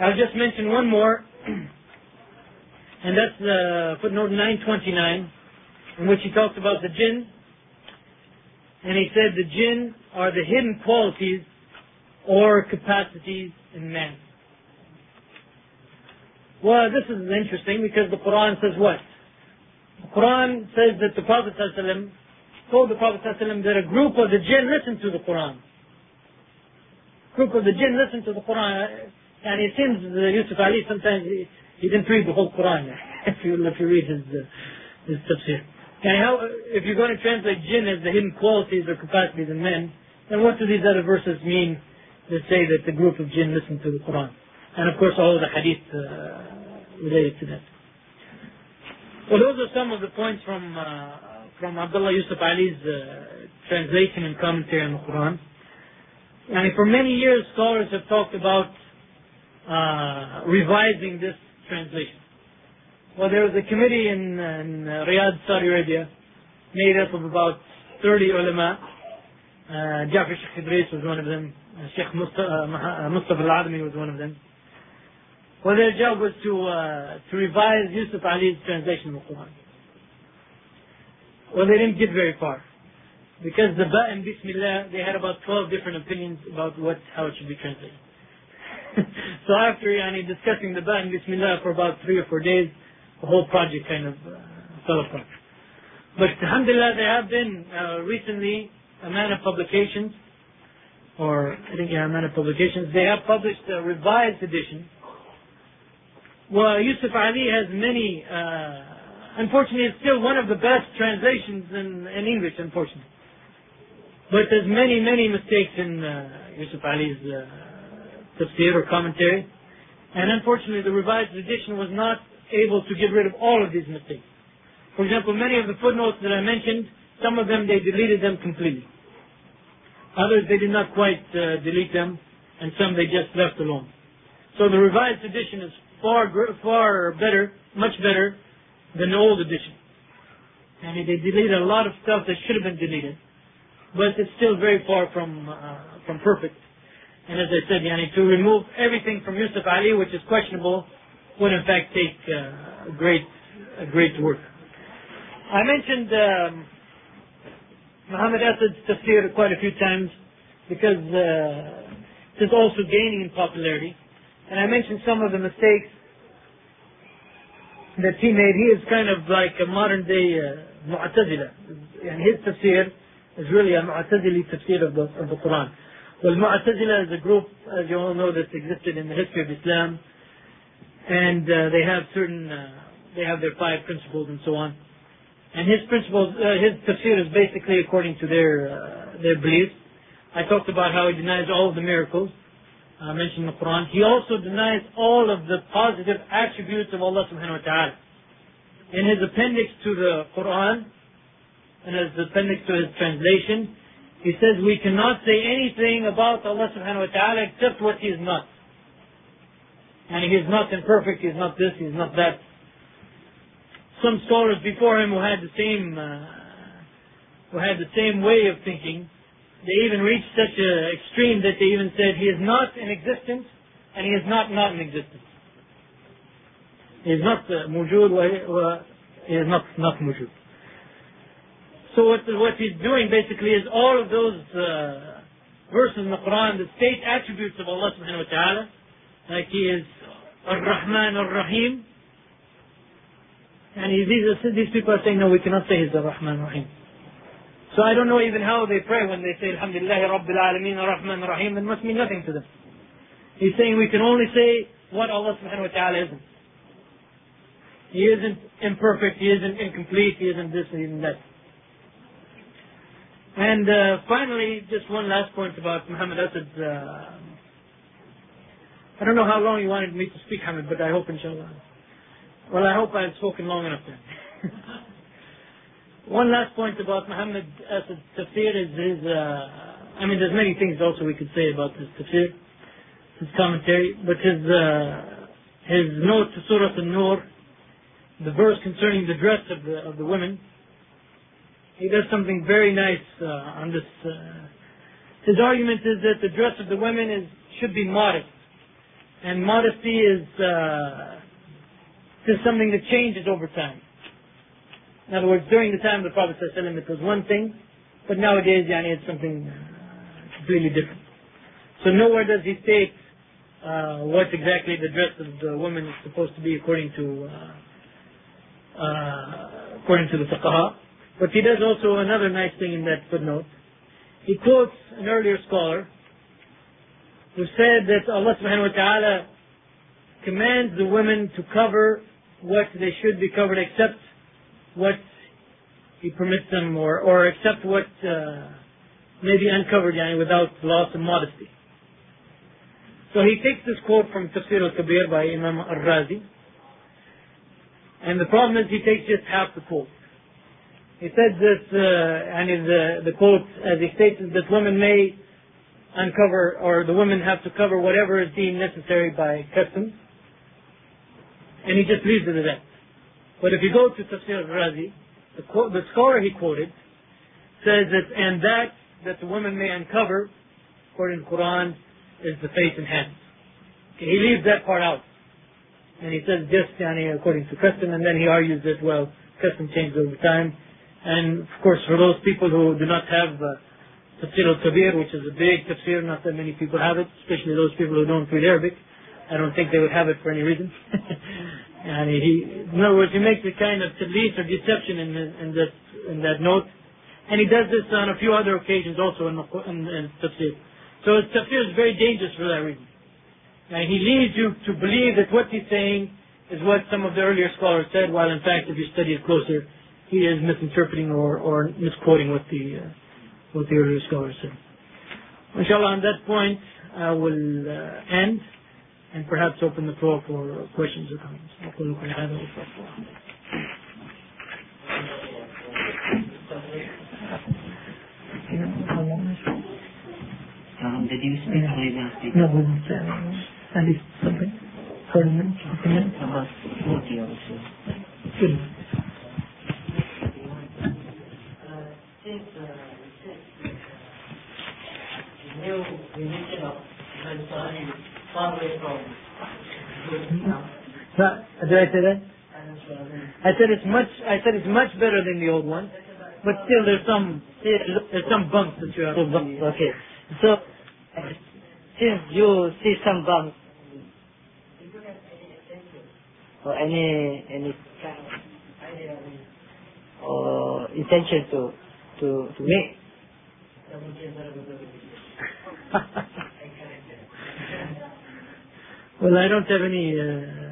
I'll just mention one more. And that's uh, footnote 929, in which he talks about the jinn. And he said the jinn are the hidden qualities or capacities in man. Well, this is interesting because the Quran says what? The Quran says that the Prophet ﷺ told the Prophet ﷺ that a group of the jinn listened to the Quran. A group of the jinn listened to the Quran. And it seems that Yusuf Ali sometimes he didn't read the whole Quran if you if you read his uh, his tafsir. And how, if you're going to translate jinn as the hidden qualities or capacities in men, then what do these other verses mean that say that the group of jinn listen to the Quran? And of course all of the hadith uh, related to that. Well, those are some of the points from uh, from Abdullah Yusuf Ali's uh, translation and commentary on the Quran. And for many years, scholars have talked about uh, revising this translation. Well, there was a committee in, in uh, Riyadh, Saudi Arabia, made up of about 30 ulama. Uh, Jafar Sheikh Idris was one of them. Uh, Sheikh Mustafa, uh, Mustafa Al-A'zami was one of them. Well, their job was to, uh, to revise Yusuf Ali's translation of the Quran. Well, they didn't get very far. Because the Ba and Bismillah, they had about 12 different opinions about what, how it should be translated. so after yani, discussing the Ba and Bismillah for about three or four days, the whole project kind of uh, fell apart. But alhamdulillah, there have been uh, recently of Publications, or I think yeah, Amana Publications, they have published a revised edition. Well, Yusuf Ali has many, uh, unfortunately it's still one of the best translations in, in English, unfortunately. But there's many, many mistakes in uh, Yusuf Ali's uh, tafsir or commentary. And unfortunately, the revised edition was not able to get rid of all of these mistakes. For example, many of the footnotes that I mentioned, some of them they deleted them completely. Others they did not quite uh, delete them, and some they just left alone. So the revised edition is far far better, much better than the old edition. And they deleted a lot of stuff that should have been deleted, but it's still very far from uh, from perfect. And as I said, yani, to remove everything from Yusuf Ali, which is questionable, would in fact take uh, a great, great work. I mentioned um, Muhammad Asad's tafsir quite a few times because uh, it is also gaining in popularity. And I mentioned some of the mistakes that he made. He is kind of like a modern day uh, Mu'tazila. And his tafsir is really a Mu'tazili tafsir of the, of the Quran. Well, Mu'tazila is a group, as you all know, that's existed in the history of Islam. And uh, they have certain, uh, they have their five principles and so on. And his principles, uh, his tafsir is basically according to their, uh, their beliefs. I talked about how he denies all of the miracles. I mentioned the Quran. He also denies all of the positive attributes of Allah subhanahu wa ta'ala. In his appendix to the Quran, and as appendix to his translation, he says we cannot say anything about Allah subhanahu wa ta'ala except what He is not. And He is not imperfect, He is not this, He is not that. some scholars before him who had the same uh, who had the same way of thinking. They even reached such an extreme that they even said he is not in existence and he is not not in existence. He is not uh, mujud he is not not mujud. So what what he's doing basically is all of those uh, verses in the Quran that state attributes of Allah subhanahu wa ta'ala, like he is Ar-Rahman Ar-Rahim, and these, these people are saying, no, we cannot say he's Ar-Rahman Ar-Rahim. So I don't know even how they pray when they say Alhamdulillah Rabbil Alameen Ar-Rahman Ar-Rahim. It must mean nothing to them. He's saying we can only say what Allah subhanahu wa ta'ala isn't. He isn't imperfect, he isn't incomplete, he isn't this, he isn't that. And uh, finally, just one last point about Muhammad Asad. Uh, I don't know how long you wanted me to speak, Hamid, but I hope inshallah. Well, I hope I've spoken long enough then. one last point about Muhammad Asad's tafsir is his, uh, I mean, there's many things also we could say about his tafsir, his commentary, but his, uh, his note to Surah An-Nur, the verse concerning the dress of the, of the women, he does something very nice uh, on this. Uh, his argument is that the dress of the women is should be modest, and modesty is uh, is something that changes over time. In other words, during the time of the Prophet ﷺ it was one thing, but nowadays yani, it's something uh, completely different. So nowhere does he state uh, what exactly the dress of the woman is supposed to be according to uh, uh, according to the fuqaha. But he does also another nice thing in that footnote. He quotes an earlier scholar who said that Allah subhanahu wa ta'ala commands the women to cover what they should be covered except what he permits them or, or except what uh, may be uncovered yani, without loss of modesty. So he takes this quote from Tafsir al-Kabir by Imam al-Razi and the problem is he takes just half the quote. He said that, uh, and in the, the quote, as he states, that women may uncover, or the women have to cover whatever is deemed necessary by custom. And he just leaves it at that. But if you go to Tafsir al-Razi, the, the scholar he quoted says that, and that, that the women may uncover, according to the Quran, is the face and hands. Okay, he leaves that part out. And he says just yani, according to custom, and then he argues that, well, custom changes over time. And of course, for those people who do not have uh, Tafsir al-Kabir, which is a big tafsir, not that many people have it, especially those people who don't read Arabic. I don't think they would have it for any reason. and he, in other words, he makes a kind of tadlis or deception in, in, that, in that note. And he does this on a few other occasions also in, in, in tafsir. So his tafsir is very dangerous for that reason. And he leads you to believe that what he's saying is what some of the earlier scholars said, while in fact, if you study it closer, he is misinterpreting or, or misquoting what the, uh, what the earlier scholars said. Inshallah, on that point, I will uh, end and perhaps open the floor for questions or comments. Um, did you speak. No, uh, at least something. 30 minutes, 50 minutes? About 40 or so. Good. new religion of Nasrani far away from did I say that? I said it's much. I said it's much better than the old one, but still there's some there's some bumps that you have. So, okay, so since you see some bumps or any any or intention to to to make well, I don't have any. Uh,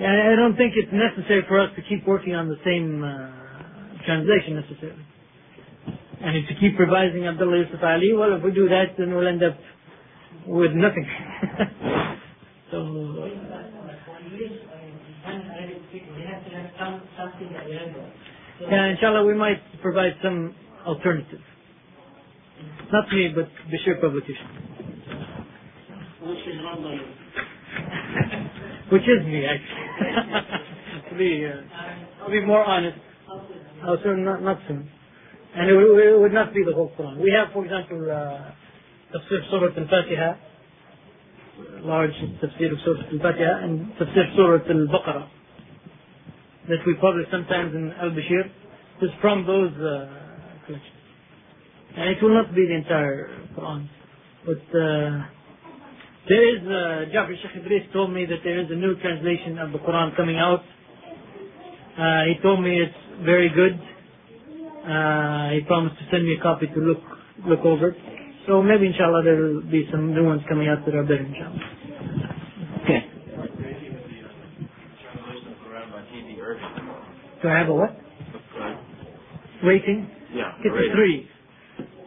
I don't think it's necessary for us to keep working on the same uh, translation necessarily. And if to keep revising Abdullah Yusuf Ali, well, if we do that, then we'll end up with nothing. so. Yeah, inshallah, we might provide some alternative. Not me, but Bashir Publication. Which is me, actually. to be uh, to be more honest. Oh, soon, not, not soon. And it, it would not be the whole Quran. We have, for example, uh, Tafsir Surah Al-Fatiha, large Tafsir of Surah Al-Fatiha, and Tafsir Surah Al-Baqarah that we publish sometimes in Al-Bashir is from those uh, collections. And it will not be the entire Quran. But uh, there is, uh, Jafar Sheikh Idris told me that there is a new translation of the Quran coming out. Uh, he told me it's very good. Uh, he promised to send me a copy to look look over. So maybe inshallah there will be some new ones coming out that are better inshallah. Okay. Do I have a what? Rating? Yeah. It's a three.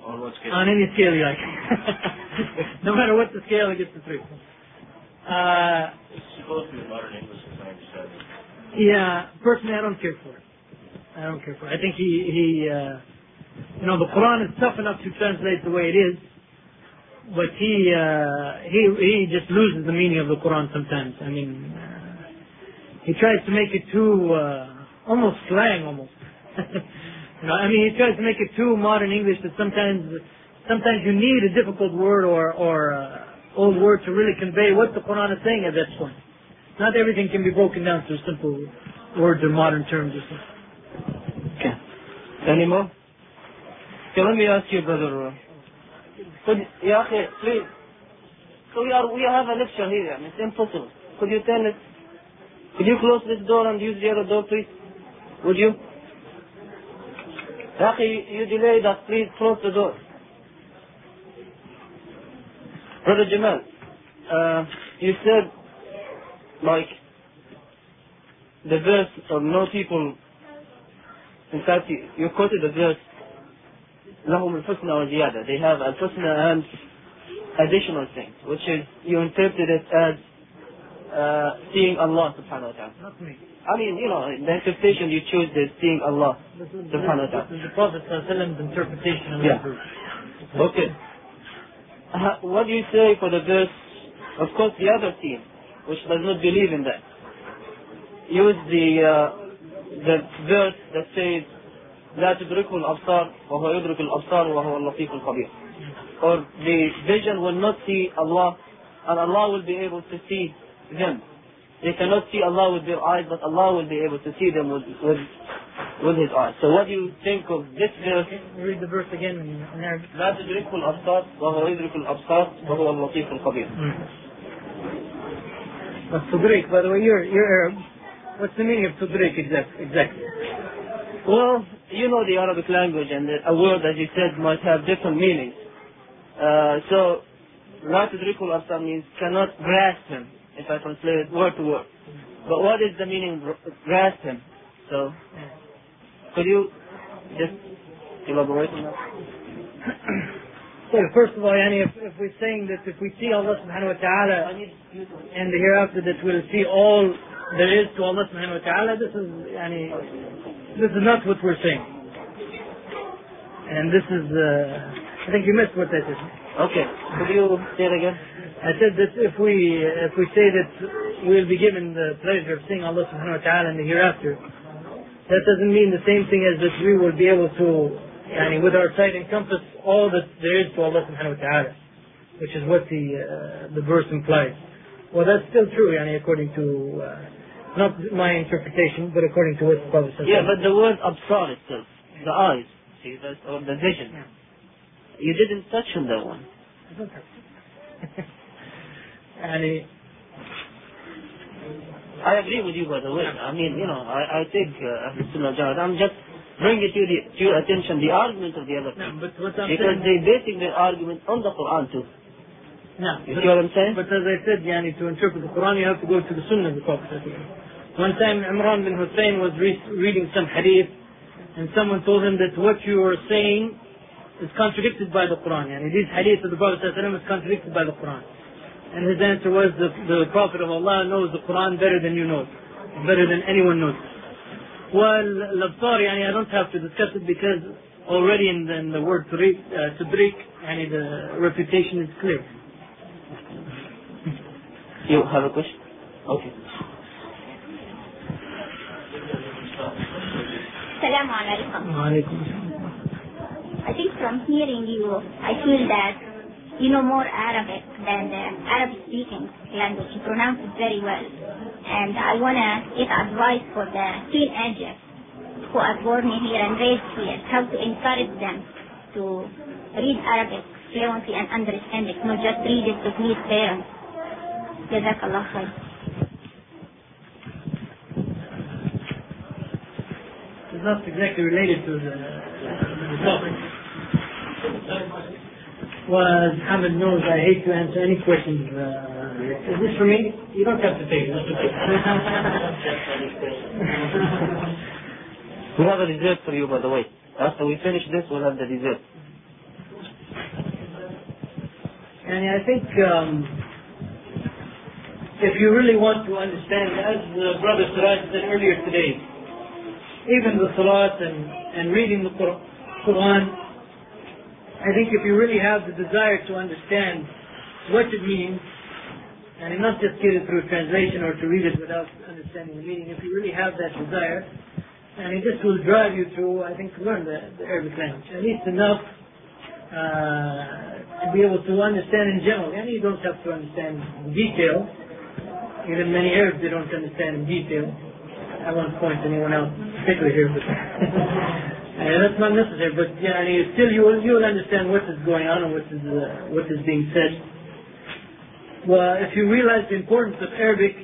On what scale? On any scale you like. no matter what the scale, it gets a three. Uh, It's supposed to be modern English, as I understand it. yeah, personally, I don't care for it. I don't care for it. I think he, he, uh, you know, the Quran is tough enough to translate the way it is, but he, uh, he, he just loses the meaning of the Quran sometimes. I mean, uh, he tries to make it too, uh, almost slang, almost. you know, I mean, he tries to make it too modern English that sometimes, sometimes you need a difficult word or, or uh, old word to really convey what the Quran is saying at that point. Not everything can be broken down to simple words or modern terms or something. Okay. Any more? Okay, let me ask you, brother. Could, yeah, please. So we are we have a lecture here. and It's impossible. Could you turn it? Could you close this door and use the other door, please? Would you? Yeah, you, delayed us. Please close the door. Brother Jamal, uh, you said like the verse or no people in fact, you, you quoted the verse, لهم الحسنى وزيادة. They have al-husna and additional things, which is, you interpret it as uh, seeing Allah subhanahu wa ta'ala. Not me. I mean, you know, the interpretation you choose is seeing Allah This is, subhanahu wa ta'ala. this is the Prophet Prophet's interpretation of Yeah. that verse. Okay. Uh, what do you say for the verse, of course the other team, which does not believe in that, use the, uh, the verse that says, لا تدركه الأبصار وهو يدرك الأبصار وهو اللطيف الخبير. Or the vision will not see Allah and Allah will be able to see them. They cannot see Allah with their eyes, but Allah will be able to see them with, with, with His eyes. So what do you think of this verse Read the verse again in, in Arabic. لا تدركه الأبصار وهو يدرك الأبصار وهو اللطيف الخبير. But Tudrik, by the way, you're, you're Arab. What's the meaning of Tudrik exact, exactly? Well, you know the Arabic language and a word, as you said, might have different meanings. Uh, so, لا تدركه الأبصار means cannot grasp him, if I translate it word to word. But what is the meaning of grasp him? So, could you just elaborate on that? So first of all, yani, if, if we're saying that if we see Allah subhanahu wa ta'ala and the hereafter that we'll see all there is to Allah subhanahu wa ta'ala, this is, yani, this is not what we're saying. And this is, uh, I think you missed what I said. Okay, could you say it again? I said that if we, if we say that we'll be given the pleasure of seeing Allah subhanahu wa ta'ala in the hereafter, that doesn't mean the same thing as that we will be able to, yani, with our sight encompass all that there is to Allah subhanahu wa ta'ala, which is what the, uh, the verse implies. Well, that's still true, yani, according to, uh, not my interpretation, but according to what the Prophet said. Yeah, but the word absar itself, the eyes, see, that's, or the vision. Yeah. You didn't touch on that one. yani, I agree with you, by the way. I mean, you know, I, I think uh, Ahlul. I'm just bringing to, the, to your attention the argument of the other no, people. but what I'm Because they're basing their argument on the Quran too. no, You but- see what I'm saying? But as I said, yani, to interpret the Quran, you have to go to the Sunnah of the Prophet. One time, Imran bin Hussein was re- reading some hadith, and someone told him that what you are saying is contradicted by the Quran. Yani, these hadith of the Prophet is contradicted by the Quran. And his answer was, the, the Prophet of Allah knows the Quran better than you know it, better than anyone knows it. Well, Labtari, I, I don't have to discuss it because already in the, in the word Tariq, uh, the reputation is clear. You have a question? Okay. Salam alaikum. I think from hearing you, I feel that you know more Arabic than uh, the Arab speaking language. You pronounce it very well. And I want to get advice for the teenagers who are born here and raised here, how to encourage them to read Arabic fluently and understand it, not just read it to please parents. Jazakallah khair. It's not exactly related to the, the topic. Well, as Hamid knows, I hate to answer any questions. Uh, is this for me? You don't have to take it. We have a dessert for you, by the way. After we finish this, we'll have the dessert. And I think um, if you really want to understand, as uh, Brother Siraj said earlier today, even the Salat and, and reading the Quran, I think if you really have the desire to understand what it means, and not just get it through translation or to read it without understanding the meaning, if you really have that desire, and it just will drive you to, I think, to learn the, the Arabic language, at least enough uh, to be able to understand in general. And you don't have to understand in detail. Even many Arabs, they don't understand in detail. I won't point anyone out particularly here, but and that's not necessary. But yeah, and you- still you will you will understand what is going on and what is uh, what is being said. Well, if you realize the importance of Arabic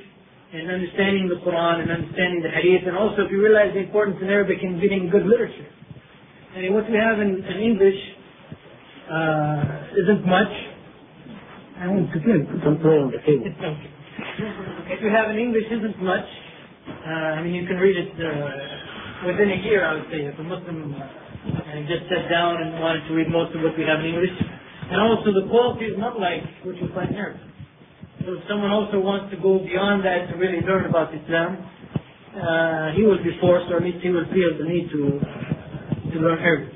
in understanding the Quran and understanding the Hadith, and also if you realize the importance in Arabic in getting good literature. And what we have in, in English uh, isn't much. I forget. Don't play on the table. if you have in English isn't much. Uh, I mean, you can read it uh, within a year, I would say, if a Muslim uh, just sat down and wanted to read most of what we have in English. And also, the quality is not like what you find in Arabic. So if someone also wants to go beyond that to really learn about Islam, uh, he will be forced, or at least he will feel the need to to learn Arabic.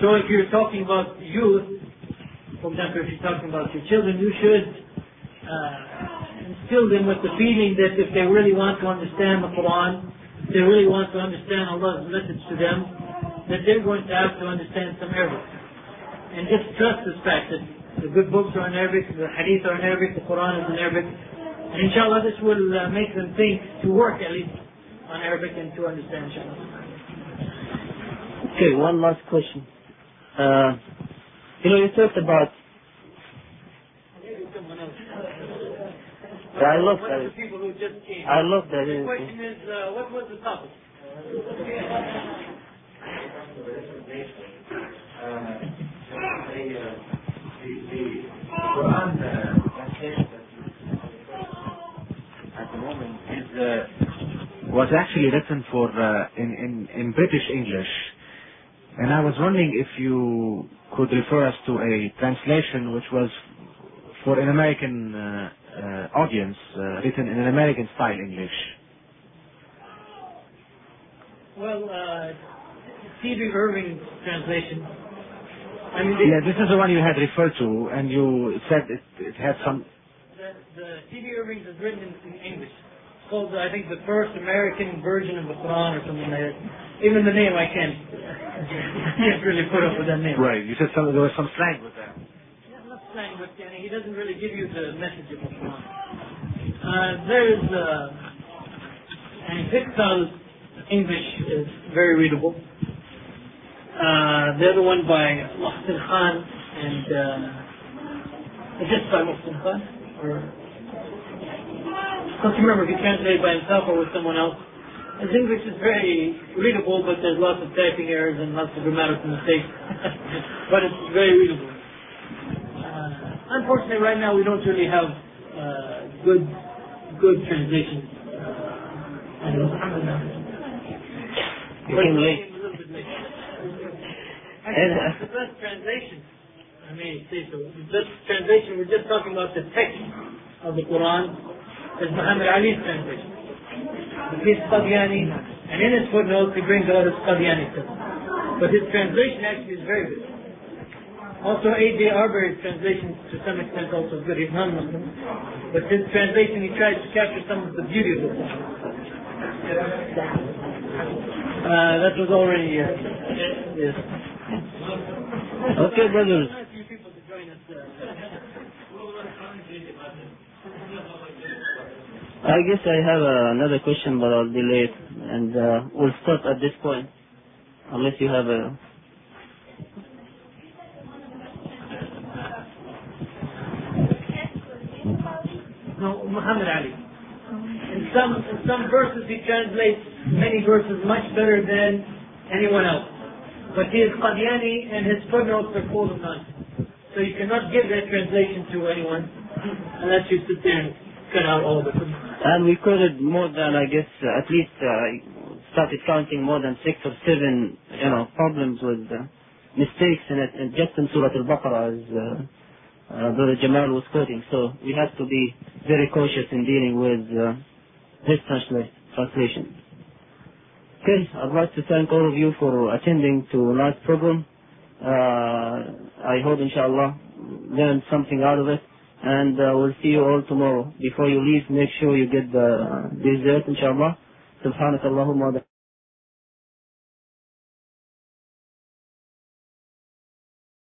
So if you're talking about youth, for example, if you're talking about your children, you should uh, instill them with the feeling that if they really want to understand the Quran, they really want to understand Allah's message to them, that they're going to have to understand some Arabic. And just trust this fact that the good books are in Arabic, the Hadith are in Arabic, the Quran is in Arabic. And inshallah this will uh, make them think to work at least on Arabic and to understand inshallah. Okay, one last question. Uh, you know, you talked about. Maybe someone else. I love One of that. the people who just came. I love that. The question is, uh, what was the topic? Quran uh, translation at the moment is uh, was actually written for uh, in, in in British English, and I was wondering if you could refer us to a translation which was for an American uh, audience, uh, written in an American style English. Well, uh, T.B. Irving's translation. I mean, Yeah, this is the one you had referred to, and you said it, it had some. the, T.B. Irving's is written in, in English. It's called, I think, the first American version of the Quran or something like that. Even the name I can't, I can't really put up with that name. Right, you said some, there was some slang with that. But uh, he doesn't really give you the message of Quran. Uh, there's, uh, and Pickthall's English is very readable. Uh, the other one by Mohsin Khan and, uh, is this by Mohsin Khan? Or, I can't remember if he translated by himself or with someone else. His English is very readable, but there's lots of typing errors and lots of grammatical mistakes. but it's very readable. Unfortunately, right now we don't really have uh, good good translations. Uh. You came late. came a little bit late. And, Actually, uh, the best translation, I may say so, the best translation, we're just talking about the text of the Quran, is Muhammad Ali's translation. His Qadiani, and in his footnotes he brings out his Qadiani stuff. But his translation actually is very good. Also, A.J. Arberry's translation to some extent also good. He's non-Muslim. But his translation, he tries to capture some of the beauty of the Quran. Uh, that was already, uh, yes. Okay, brothers. I guess I have uh, another question, but I'll delay it, and uh, we'll stop at this point, unless you have a. No, Muhammad Ali. In some, in some verses he translates many verses much better than anyone else. But he is Qadiani and his footnotes are full of nonsense. So you cannot give that translation to anyone unless you sit there and cut out all the footnotes. And we quoted more than, I guess, uh, at least uh, started counting more than six or seven, you know, problems with uh, mistakes in it, and just in Surah Al-Baqarah, as uh, uh, Brother Jamal was quoting. So we have to be very cautious in dealing with uh, this transla- translation. Okay, I'd like to thank all of you for attending to tonight's program. Uh, I hope, inshallah, learned something out of it. And uh, we'll see you all tomorrow. Before you leave, make sure you get the dessert, inshallah. سبحانك اللهم وبحمدك